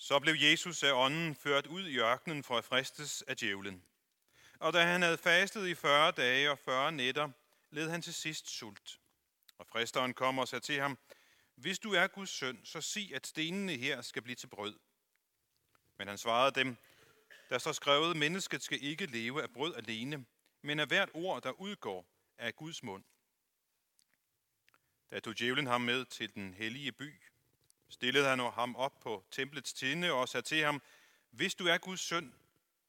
Så blev Jesus af ånden ført ud i ørkenen for at fristes af djævlen. Og da han havde fastet i 40 dage og 40 nætter, led han til sidst sult. Og fristeren kom og sagde til ham, Hvis du er Guds søn, så sig, at stenene her skal blive til brød. Men han svarede dem, Der står skrevet, mennesket skal ikke leve af brød alene, men af hvert ord, der udgår af Guds mund. Da tog djævlen ham med til den hellige by, stillede han ham op på templets tinde og sagde til ham, Hvis du er Guds søn,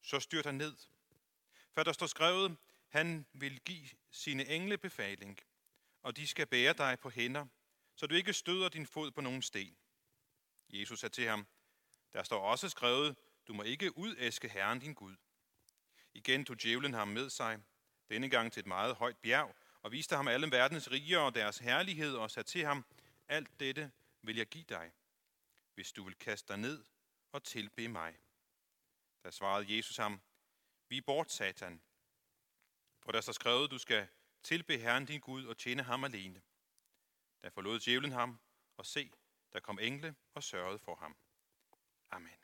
så styr dig ned. For der står skrevet, han vil give sine engle befaling, og de skal bære dig på hænder, så du ikke støder din fod på nogen sten. Jesus sagde til ham, der står også skrevet, du må ikke udæske Herren din Gud. Igen tog djævlen ham med sig, denne gang til et meget højt bjerg, og viste ham alle verdens riger og deres herlighed, og sagde til ham, alt dette vil jeg give dig, hvis du vil kaste dig ned og tilbe mig. Der svarede Jesus ham, vi er bort, satan. For der står skrevet, du skal tilbe Herren din Gud og tjene ham alene. Der forlod djævlen ham, og se, der kom engle og sørgede for ham. Amen.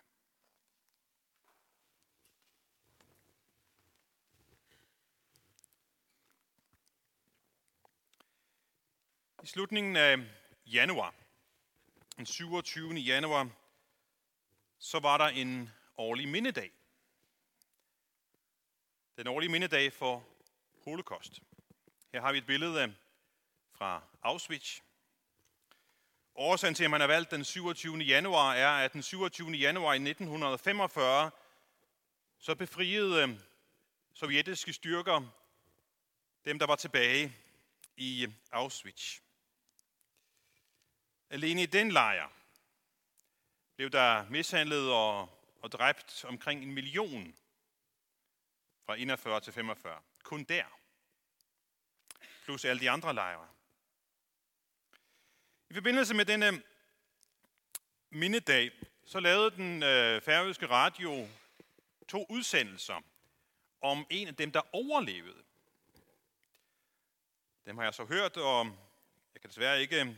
I slutningen af januar, den 27. januar, så var der en årlig mindedag. Den årlige mindedag for holocaust. Her har vi et billede fra Auschwitz. Årsagen til, at man har valgt den 27. januar, er, at den 27. januar i 1945, så befriede øh, sovjetiske styrker dem, der var tilbage i Auschwitz. Alene i den lejr blev der mishandlet og, og dræbt omkring en million fra 41 til 45. Kun der. Plus alle de andre lejre. I forbindelse med denne øh, mindedag, så lavede den øh, færøske radio to udsendelser om en af dem, der overlevede. Dem har jeg så hørt, og jeg kan desværre ikke øh,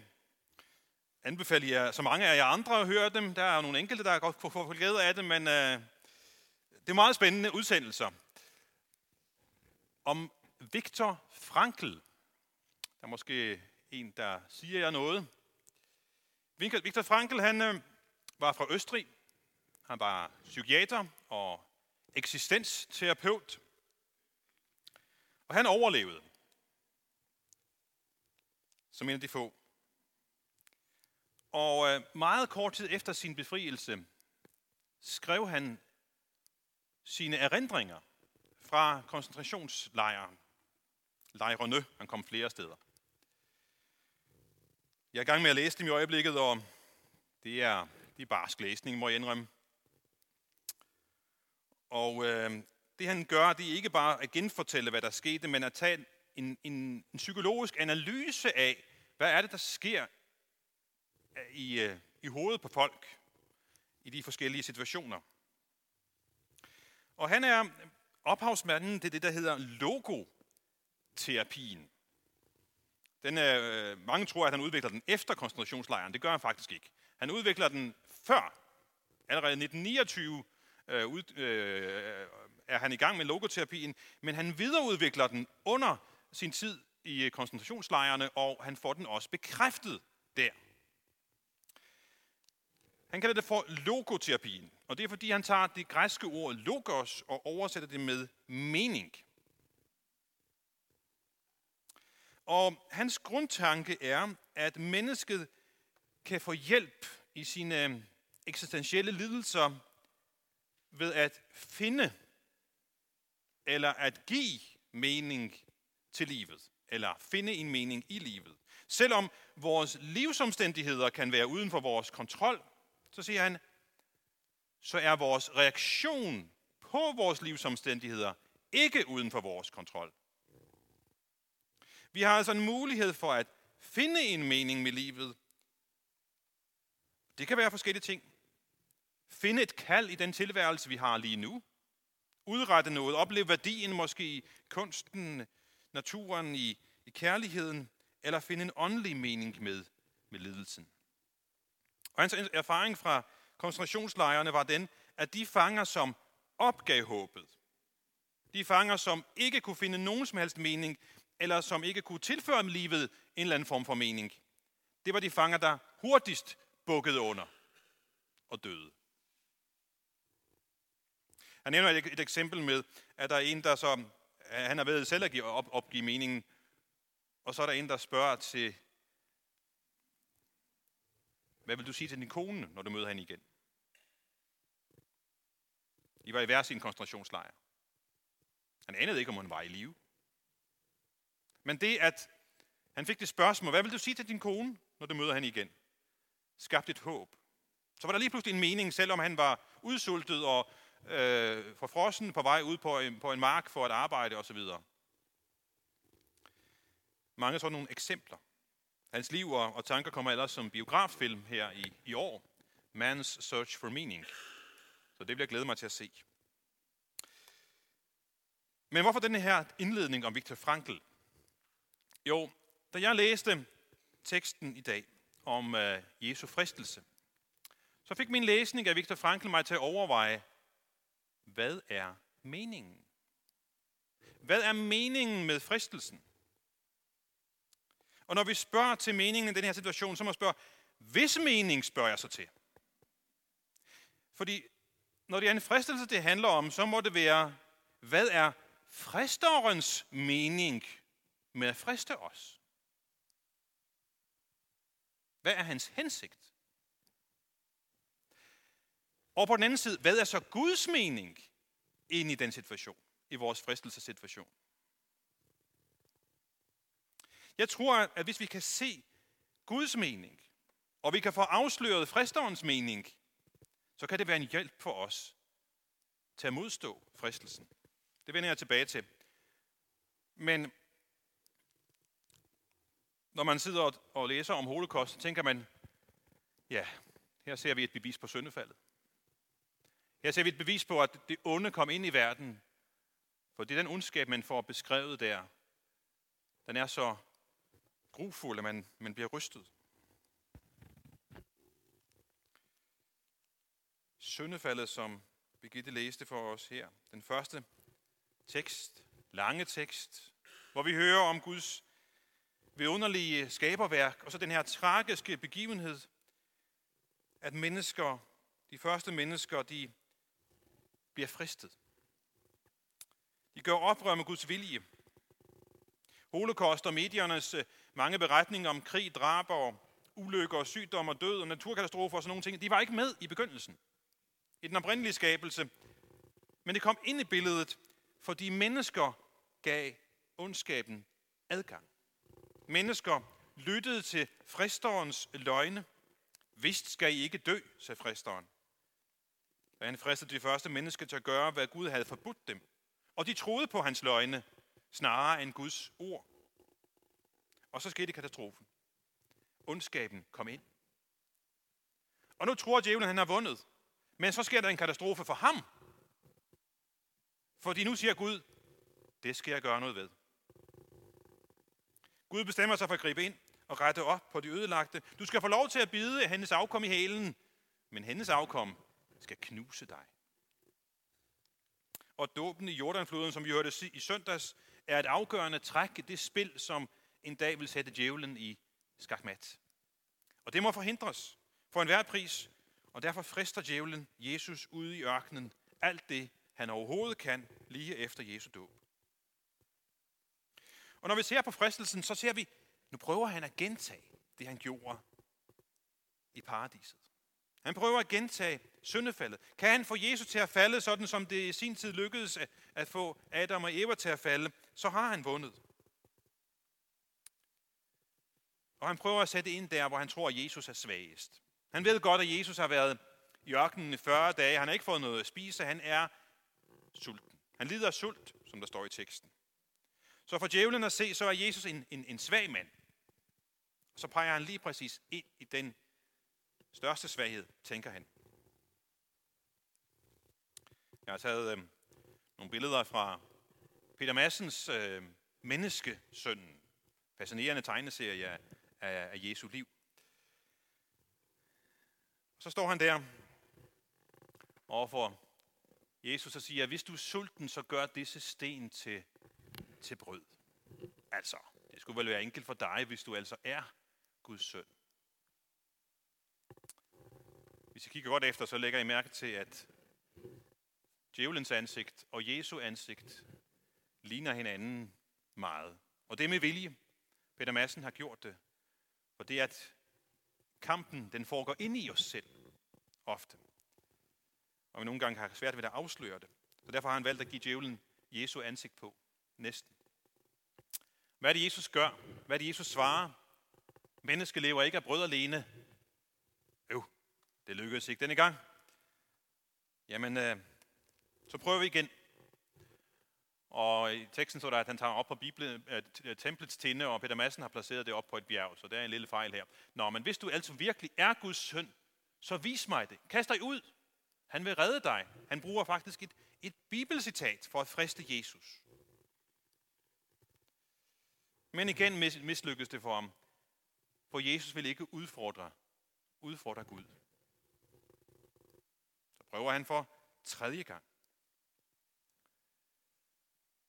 anbefale jer, så mange af jer andre at høre dem. Der er nogle enkelte, der godt kunne få glæde af det, men øh, det er meget spændende udsendelser. Om Viktor Frankl. Der er måske en, der siger jer noget. Viktor Frankl, han øh, var fra Østrig. Han var psykiater og eksistensterapeut. Og han overlevede. Som en af de få. Og øh, meget kort tid efter sin befrielse skrev han sine erindringer fra koncentrationslejren. Lejrene, han kom flere steder. Jeg er i gang med at læse dem i øjeblikket, og det er, det er barsk læsning, må jeg indrømme. Og øh, det han gør, det er ikke bare at genfortælle, hvad der skete, men at tage en, en, en psykologisk analyse af, hvad er det, der sker i, øh, i hovedet på folk i de forskellige situationer. Og han er ophavsmanden til det, der hedder logoterapien. Den øh, mange tror, at han udvikler den efter koncentrationslejren. Det gør han faktisk ikke. Han udvikler den før. Allerede i 1929 øh, ud, øh, er han i gang med logoterapien, men han videreudvikler den under sin tid i koncentrationslejrene, og han får den også bekræftet der. Han kalder det for logoterapien, og det er fordi, han tager det græske ord logos og oversætter det med mening. Og hans grundtanke er, at mennesket kan få hjælp i sine øh, eksistentielle lidelser ved at finde eller at give mening til livet, eller finde en mening i livet. Selvom vores livsomstændigheder kan være uden for vores kontrol, så siger han, så er vores reaktion på vores livsomstændigheder ikke uden for vores kontrol. Vi har altså en mulighed for at finde en mening med livet. Det kan være forskellige ting. Finde et kald i den tilværelse, vi har lige nu. Udrette noget. Opleve værdien måske i kunsten, naturen, i, i kærligheden. Eller finde en åndelig mening med, med lidelsen. Og hans erfaring fra koncentrationslejrene var den, at de fanger, som opgav håbet, de fanger, som ikke kunne finde nogen som helst mening, eller som ikke kunne tilføre livet en eller anden form for mening, det var de fanger, der hurtigst bukkede under og døde. Han nævner et, et eksempel med, at der er en, der så, han er ved selv at give, op, opgive meningen, og så er der en, der spørger til, hvad vil du sige til din kone, når du møder hende igen? I var i hver sin koncentrationslejr. Han anede ikke, om hun var i live. Men det, at han fik det spørgsmål, hvad vil du sige til din kone, når du møder hende igen? Skabte et håb. Så var der lige pludselig en mening, selvom han var udsultet og øh, forfrossen på vej ud på en, på en mark for at arbejde osv. Mange sådan nogle eksempler. Hans liv og, og tanker kommer ellers som biograffilm her i, i år. Man's Search for Meaning. Så det vil jeg glæde mig til at se. Men hvorfor denne her indledning om Viktor Frankl? Jo, da jeg læste teksten i dag om øh, Jesu fristelse, så fik min læsning af Viktor Frankl mig til at overveje, hvad er meningen? Hvad er meningen med fristelsen? Og når vi spørger til meningen i den her situation, så må jeg spørge, hvis mening spørger jeg så til? Fordi når det er en fristelse, det handler om, så må det være, hvad er fristerens mening med at friste os? Hvad er hans hensigt? Og på den anden side, hvad er så Guds mening ind i den situation, i vores fristelsessituation? Jeg tror, at hvis vi kan se Guds mening, og vi kan få afsløret fristerens mening, så kan det være en hjælp for os til at modstå fristelsen. Det vender jeg tilbage til. Men når man sidder og læser om holocaust, så tænker man, ja, her ser vi et bevis på syndefaldet. Her ser vi et bevis på, at det onde kom ind i verden. For det er den ondskab, man får beskrevet der. Den er så grufuld, at man, man bliver rystet. Søndefaldet, som Birgitte læste for os her. Den første tekst, lange tekst, hvor vi hører om Guds vidunderlige skaberværk, og så den her tragiske begivenhed, at mennesker, de første mennesker, de bliver fristet. De gør oprør med Guds vilje. Holocaust og mediernes øh, mange beretninger om krig, drab og ulykker, sygdom og død og naturkatastrofer og sådan nogle ting, de var ikke med i begyndelsen. I den oprindelige skabelse. Men det kom ind i billedet, fordi mennesker gav ondskaben adgang. Mennesker lyttede til fristerens løgne. Vist skal I ikke dø, sagde fristeren. Og han fristede de første mennesker til at gøre, hvad Gud havde forbudt dem. Og de troede på hans løgne, snarere end Guds ord. Og så skete katastrofen. Ondskaben kom ind. Og nu tror djævlen, han har vundet. Men så sker der en katastrofe for ham. Fordi nu siger Gud, det skal jeg gøre noget ved. Gud bestemmer sig for at gribe ind og rette op på de ødelagte. Du skal få lov til at bide hendes afkom i hælen, men hendes afkom skal knuse dig. Og dåben i Jordanfloden, som vi hørte i søndags, er et afgørende træk i det spil, som en dag vil sætte djævlen i skakmat. Og det må forhindres for enhver pris, og derfor frister djævlen Jesus ude i ørkenen alt det, han overhovedet kan, lige efter Jesu dåb. Og når vi ser på fristelsen, så ser vi, nu prøver han at gentage det, han gjorde i paradiset. Han prøver at gentage syndefaldet. Kan han få Jesus til at falde, sådan som det i sin tid lykkedes at få Adam og Eva til at falde, så har han vundet. Og han prøver at sætte ind der, hvor han tror, at Jesus er svagest. Han ved godt, at Jesus har været i ørkenen i 40 dage. Han har ikke fået noget at spise. Han er sulten. Han lider af sult, som der står i teksten. Så for djævlen at se, så er Jesus en, en, en svag mand. Så peger han lige præcis ind i den største svaghed, tænker han. Jeg har taget øh, nogle billeder fra Peter Massens øh, Menneskesønnen. Fascinerende tegneserie af, af, Jesu liv. Så står han der overfor Jesus og siger, hvis du er sulten, så gør disse sten til, til brød. Altså, det skulle vel være enkelt for dig, hvis du altså er Guds søn. Hvis I kigger godt efter, så lægger I mærke til, at djævelens ansigt og Jesu ansigt ligner hinanden meget. Og det er med vilje. Peter Madsen har gjort det. For det er, at kampen den foregår ind i os selv ofte. Og vi nogle gange har svært ved at afsløre det. Så derfor har han valgt at give djævlen Jesu ansigt på. Næsten. Hvad er det, Jesus gør? Hvad er det, Jesus svarer? Menneske lever ikke af brød alene. Jo, det lykkedes ikke denne gang. Jamen, øh, så prøver vi igen. Og i teksten står der, at han tager op på Bibelen, uh, øh, templets tinde, og Peter Madsen har placeret det op på et bjerg, så der er en lille fejl her. Nå, men hvis du altså virkelig er Guds søn, så vis mig det. Kast dig ud. Han vil redde dig. Han bruger faktisk et, et bibelcitat for at friste Jesus. Men igen mislykkes det for ham. For Jesus vil ikke udfordre, udfordre Gud. Så prøver han for tredje gang.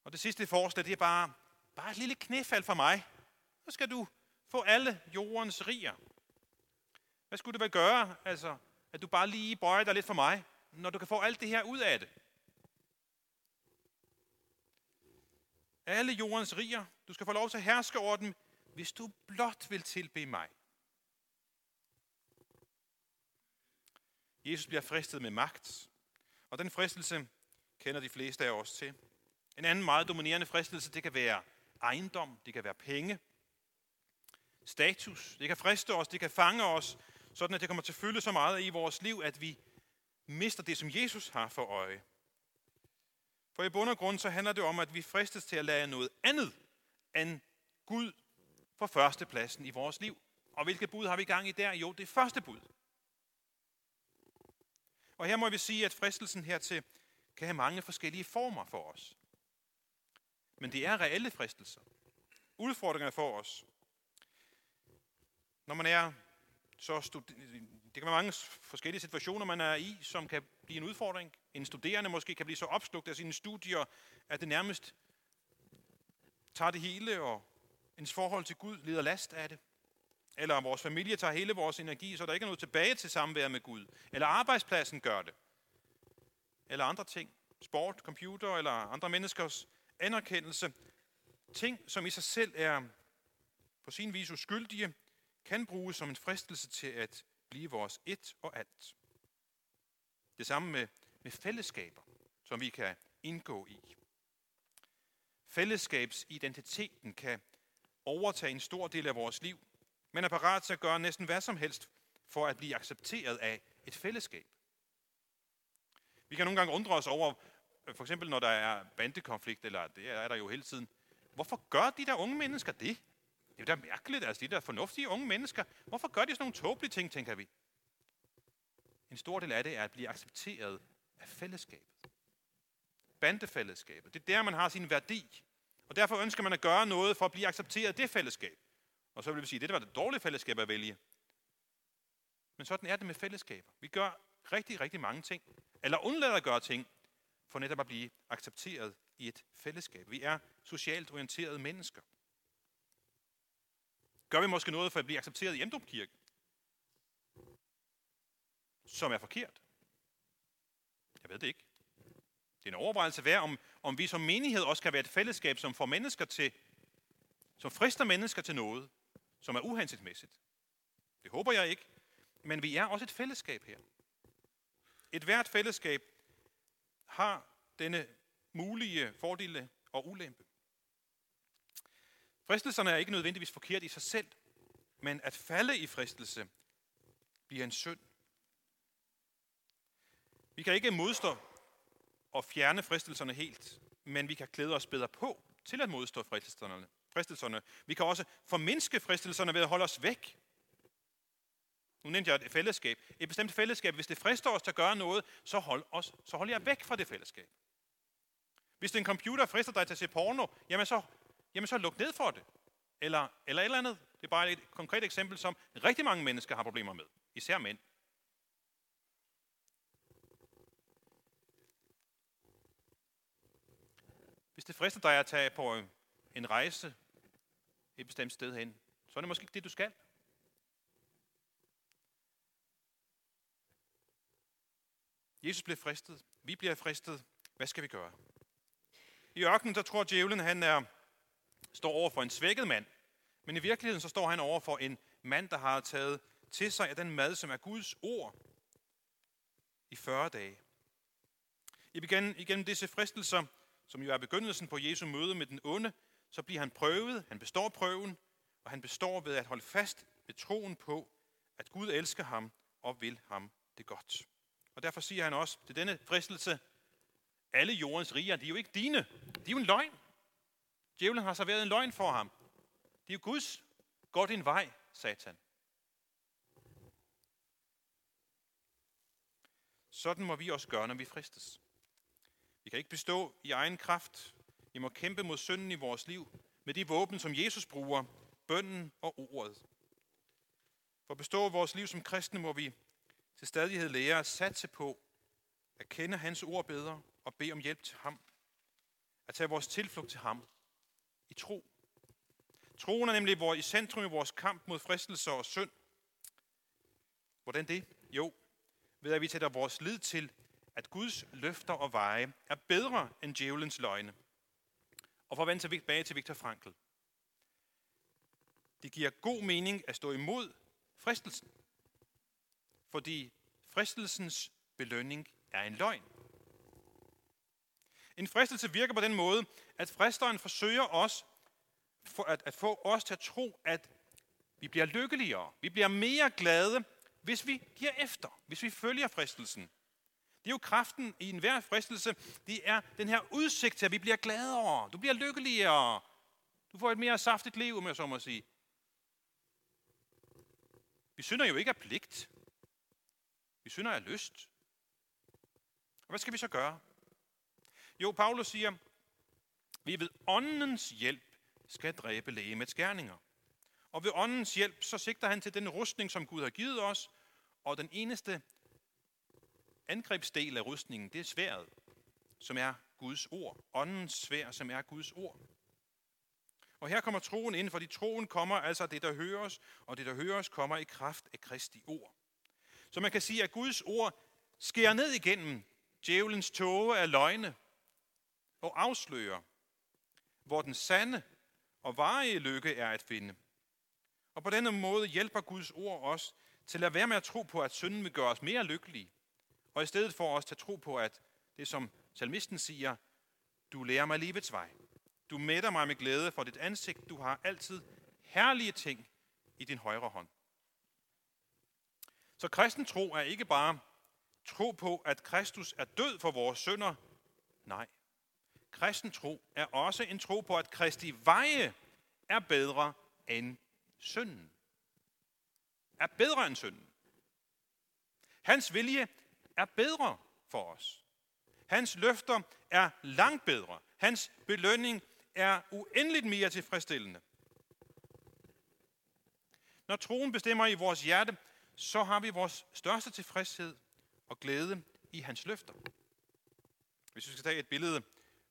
Og det sidste forslag, det er bare, bare et lille knæfald for mig. Så skal du få alle jordens riger. Hvad skulle det vel gøre, altså, at du bare lige bøjer dig lidt for mig, når du kan få alt det her ud af det? Alle jordens riger, du skal få lov til at herske over dem, hvis du blot vil tilbe mig. Jesus bliver fristet med magt, og den fristelse kender de fleste af os til. En anden meget dominerende fristelse, det kan være ejendom, det kan være penge, status. Det kan friste os, det kan fange os, sådan at det kommer til at fylde så meget i vores liv, at vi mister det, som Jesus har for øje. For i bund og grund så handler det om, at vi fristes til at lade noget andet end Gud for førstepladsen i vores liv. Og hvilket bud har vi i gang i der? Jo, det første bud. Og her må vi sige, at fristelsen hertil kan have mange forskellige former for os. Men det er reelle fristelser. Udfordringer for os. Når man er så studi- det kan være mange forskellige situationer, man er i, som kan blive en udfordring. En studerende måske kan blive så opslugt af sine studier, at det nærmest tager det hele, og ens forhold til Gud lider last af det. Eller vores familie tager hele vores energi, så der ikke er noget tilbage til samvær med Gud. Eller arbejdspladsen gør det. Eller andre ting. Sport, computer eller andre menneskers anerkendelse. Ting, som i sig selv er på sin vis uskyldige, kan bruges som en fristelse til at blive vores et og alt. Det samme med, med fællesskaber, som vi kan indgå i. Fællesskabsidentiteten kan overtage en stor del af vores liv, men er parat til at gøre næsten hvad som helst for at blive accepteret af et fællesskab. Vi kan nogle gange undre os over, for eksempel når der er bandekonflikt, eller det er der jo hele tiden. Hvorfor gør de der unge mennesker det? Det er jo da mærkeligt, altså de der fornuftige unge mennesker. Hvorfor gør de sådan nogle tåbelige ting, tænker vi? En stor del af det er at blive accepteret af fællesskabet. Bandefællesskabet. Det er der, man har sin værdi. Og derfor ønsker man at gøre noget for at blive accepteret af det fællesskab. Og så vil vi sige, at det var det dårlige fællesskab at vælge. Men sådan er det med fællesskaber. Vi gør rigtig, rigtig mange ting. Eller undlader at gøre ting, for netop at blive accepteret i et fællesskab. Vi er socialt orienterede mennesker. Gør vi måske noget for at blive accepteret i Emdrup Kirke? Som er forkert? Jeg ved det ikke. Det er en overvejelse værd, om, om vi som menighed også kan være et fællesskab, som får mennesker til, som frister mennesker til noget, som er uhensigtsmæssigt. Det håber jeg ikke. Men vi er også et fællesskab her. Et hvert fællesskab har denne mulige fordele og ulempe. Fristelserne er ikke nødvendigvis forkert i sig selv, men at falde i fristelse bliver en synd. Vi kan ikke modstå og fjerne fristelserne helt, men vi kan klæde os bedre på til at modstå fristelserne. fristelserne. Vi kan også formindske fristelserne ved at holde os væk. Nu nævnte jeg et fællesskab. Et bestemt fællesskab. Hvis det frister os til at gøre noget, så hold, os, så hold jer væk fra det fællesskab. Hvis en computer frister dig til at se porno, jamen så, jamen så luk ned for det. Eller, eller et eller andet. Det er bare et konkret eksempel, som rigtig mange mennesker har problemer med. Især mænd. Hvis det frister dig at tage på en rejse et bestemt sted hen, så er det måske ikke det, du skal. Jesus bliver fristet. Vi bliver fristet. Hvad skal vi gøre? I ørkenen, der tror djævlen, han er, står over for en svækket mand. Men i virkeligheden, så står han over for en mand, der har taget til sig af den mad, som er Guds ord i 40 dage. Igen, igennem disse fristelser, som jo er begyndelsen på Jesu møde med den onde, så bliver han prøvet, han består prøven, og han består ved at holde fast ved troen på, at Gud elsker ham og vil ham det godt. Og derfor siger han også til denne fristelse, alle jordens riger, de er jo ikke dine, de er jo en løgn. Djævlen har serveret en løgn for ham. Det er jo Guds. Gå din vej, satan. Sådan må vi også gøre, når vi fristes. Vi kan ikke bestå i egen kraft. Vi må kæmpe mod synden i vores liv med de våben, som Jesus bruger, bønden og ordet. For at bestå vores liv som kristne må vi til stadighed lære at satse på at kende hans ord bedre og bede om hjælp til ham. At tage vores tilflugt til ham i tro. Troen er nemlig i centrum i vores kamp mod fristelser og synd. Hvordan det? Jo, ved at vi sætter vores lid til, at Guds løfter og veje er bedre end djævelens løgne. Og for at vende tilbage til Viktor Frankl. Det giver god mening at stå imod fristelsen. Fordi fristelsens belønning er en løgn. En fristelse virker på den måde, at fristeren forsøger os for at, at få os til at tro, at vi bliver lykkeligere, vi bliver mere glade, hvis vi giver efter, hvis vi følger fristelsen. Det er jo kraften i enhver fristelse, det er den her udsigt til, at vi bliver gladere, du bliver lykkeligere, du får et mere saftigt liv, om jeg så må sige. Vi synder jo ikke af pligt. Vi synder af lyst. Og hvad skal vi så gøre? Jo, Paulus siger, vi ved åndens hjælp skal dræbe lægemets gerninger. Og ved åndens hjælp, så sigter han til den rustning, som Gud har givet os, og den eneste angrebsdel af rustningen, det er sværet, som er Guds ord. Åndens svær, som er Guds ord. Og her kommer troen ind, fordi troen kommer altså det, der høres, og det, der høres, kommer i kraft af Kristi ord. Så man kan sige, at Guds ord skærer ned igennem djævelens tåge af løgne og afslører, hvor den sande og varige lykke er at finde. Og på denne måde hjælper Guds ord os til at være med at tro på, at synden vil gøre os mere lykkelige, og i stedet for os til at tro på, at det som salmisten siger, du lærer mig livets vej. Du mætter mig med glæde for dit ansigt. Du har altid herlige ting i din højre hånd. Så kristen tro er ikke bare tro på, at Kristus er død for vores synder. Nej. Kristen tro er også en tro på, at Kristi veje er bedre end synden. Er bedre end synden. Hans vilje er bedre for os. Hans løfter er langt bedre. Hans belønning er uendeligt mere tilfredsstillende. Når troen bestemmer i vores hjerte, så har vi vores største tilfredshed og glæde i hans løfter. Hvis vi skal tage et billede,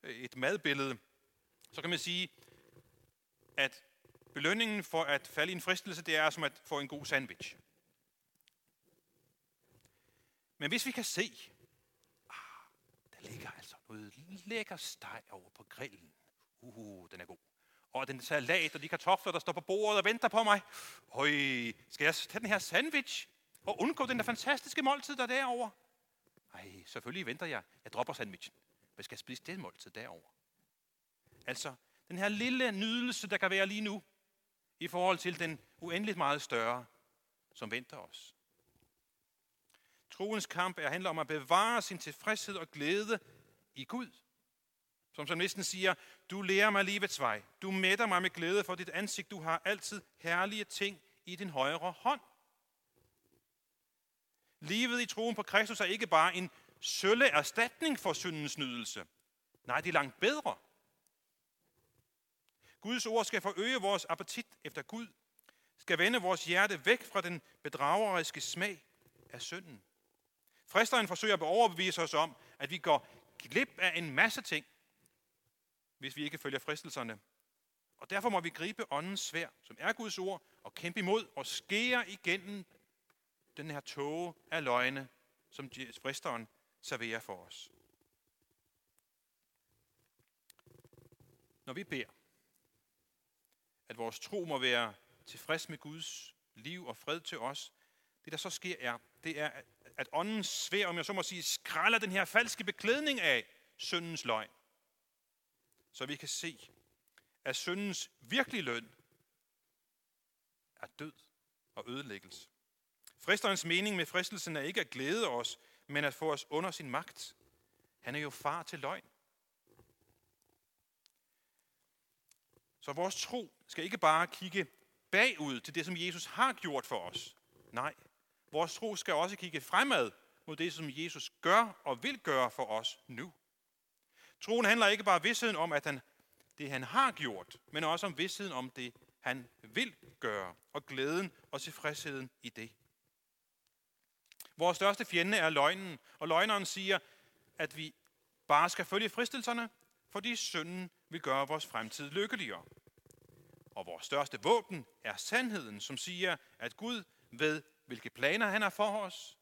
øh, et madbillede, så kan man sige, at belønningen for at falde i en fristelse, det er som at få en god sandwich. Men hvis vi kan se, ah, der ligger altså noget lækker steg over på grillen. Uh, den er god. Og den salat og de kartofler, der står på bordet og venter på mig. Høj, skal jeg tage den her sandwich og undgå den der fantastiske måltid, der er derovre? Nej, selvfølgelig venter jeg. Jeg dropper sandwichen. Hvad skal jeg spise det måltid derovre? Altså, den her lille nydelse, der kan være lige nu, i forhold til den uendeligt meget større, som venter os. Troens kamp er, handler om at bevare sin tilfredshed og glæde i Gud. Som som næsten siger, du lærer mig livets vej. Du mætter mig med glæde for dit ansigt. Du har altid herlige ting i din højre hånd. Livet i troen på Kristus er ikke bare en sølle erstatning for syndens nydelse. Nej, det er langt bedre. Guds ord skal forøge vores appetit efter Gud, skal vende vores hjerte væk fra den bedrageriske smag af synden. Fristeren forsøger at overbevise os om, at vi går glip af en masse ting hvis vi ikke følger fristelserne. Og derfor må vi gribe åndens svær, som er Guds ord, og kæmpe imod og skære igennem den her tåge af løgne, som fristeren serverer for os. Når vi beder, at vores tro må være tilfreds med Guds liv og fred til os, det der så sker er, det er, at åndens svær, om jeg så må sige, skræller den her falske beklædning af syndens løgn. Så vi kan se, at syndens virkelige løn er død og ødelæggelse. Fristerens mening med fristelsen er ikke at glæde os, men at få os under sin magt. Han er jo far til løgn. Så vores tro skal ikke bare kigge bagud til det, som Jesus har gjort for os. Nej, vores tro skal også kigge fremad mod det, som Jesus gør og vil gøre for os nu. Troen handler ikke bare om om, at han, det han har gjort, men også om vidsheden om det, han vil gøre, og glæden og tilfredsheden i det. Vores største fjende er løgnen, og løgneren siger, at vi bare skal følge fristelserne, fordi synden vil gøre vores fremtid lykkeligere. Og vores største våben er sandheden, som siger, at Gud ved, hvilke planer han har for os.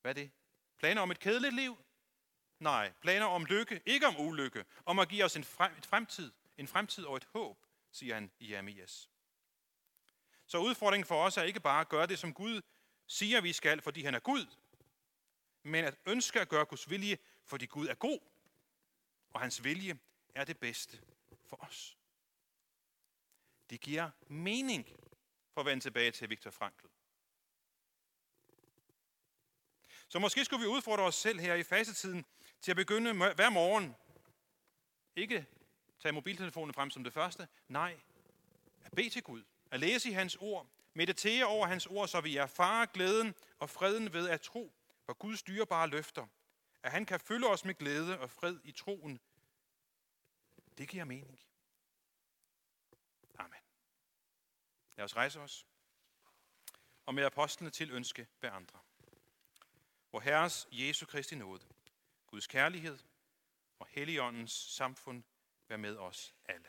Hvad er det? Planer om et kedeligt liv? Nej, planer om lykke, ikke om ulykke, om at give os en, fremtid, en fremtid og et håb, siger han i Jeremias. Så udfordringen for os er ikke bare at gøre det, som Gud siger, vi skal, fordi han er Gud, men at ønske at gøre Guds vilje, fordi Gud er god, og hans vilje er det bedste for os. Det giver mening, for at vende tilbage til Viktor Frankl. Så måske skulle vi udfordre os selv her i fasetiden til at begynde hver morgen. Ikke tage mobiltelefonen frem som det første. Nej, at bede til Gud. At læse i hans ord. Meditere over hans ord, så vi erfarer glæden og freden ved at tro på Guds dyrebare løfter. At han kan fylde os med glæde og fred i troen. Det giver mening. Amen. Lad os rejse os. Og med apostlene til ønske hver andre. Hvor Herres Jesu Kristi nåde, Guds kærlighed og Helligåndens samfund være med os alle.